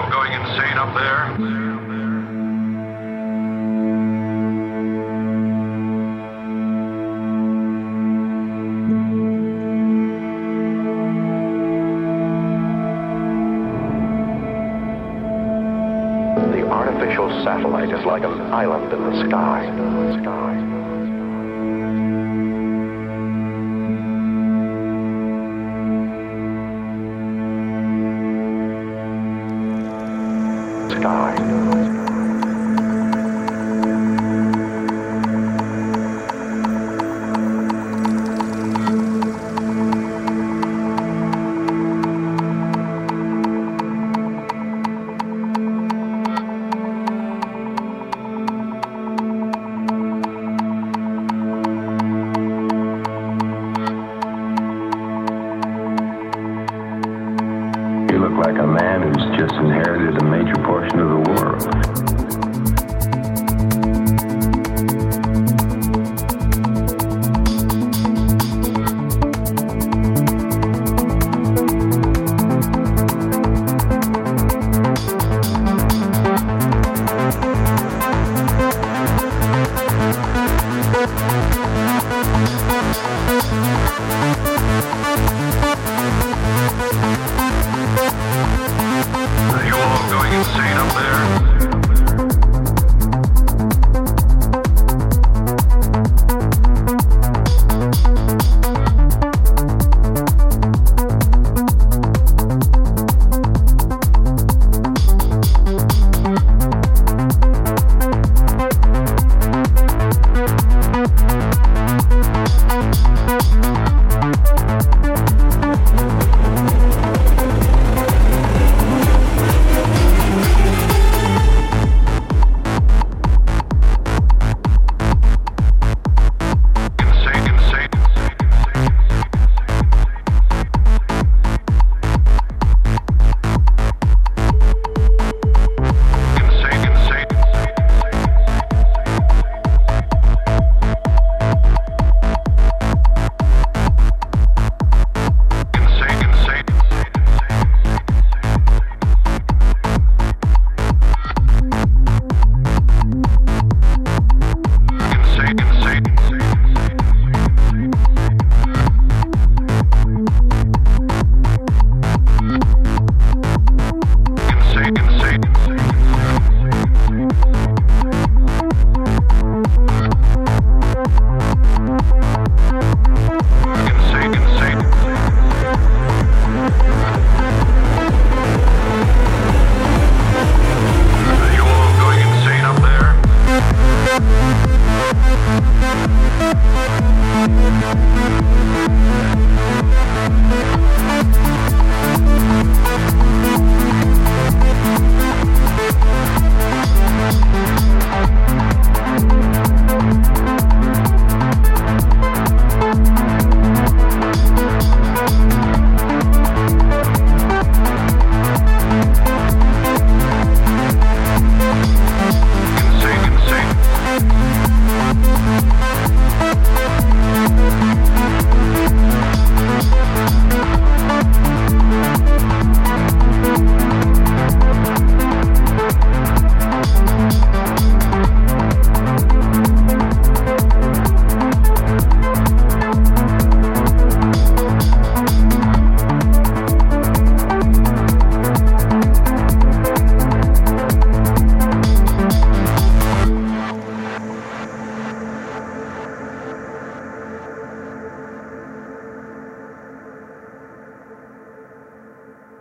all going insane up there? The artificial satellite is like an island in the sky. Sky. Like a man who's just inherited a major portion of the world.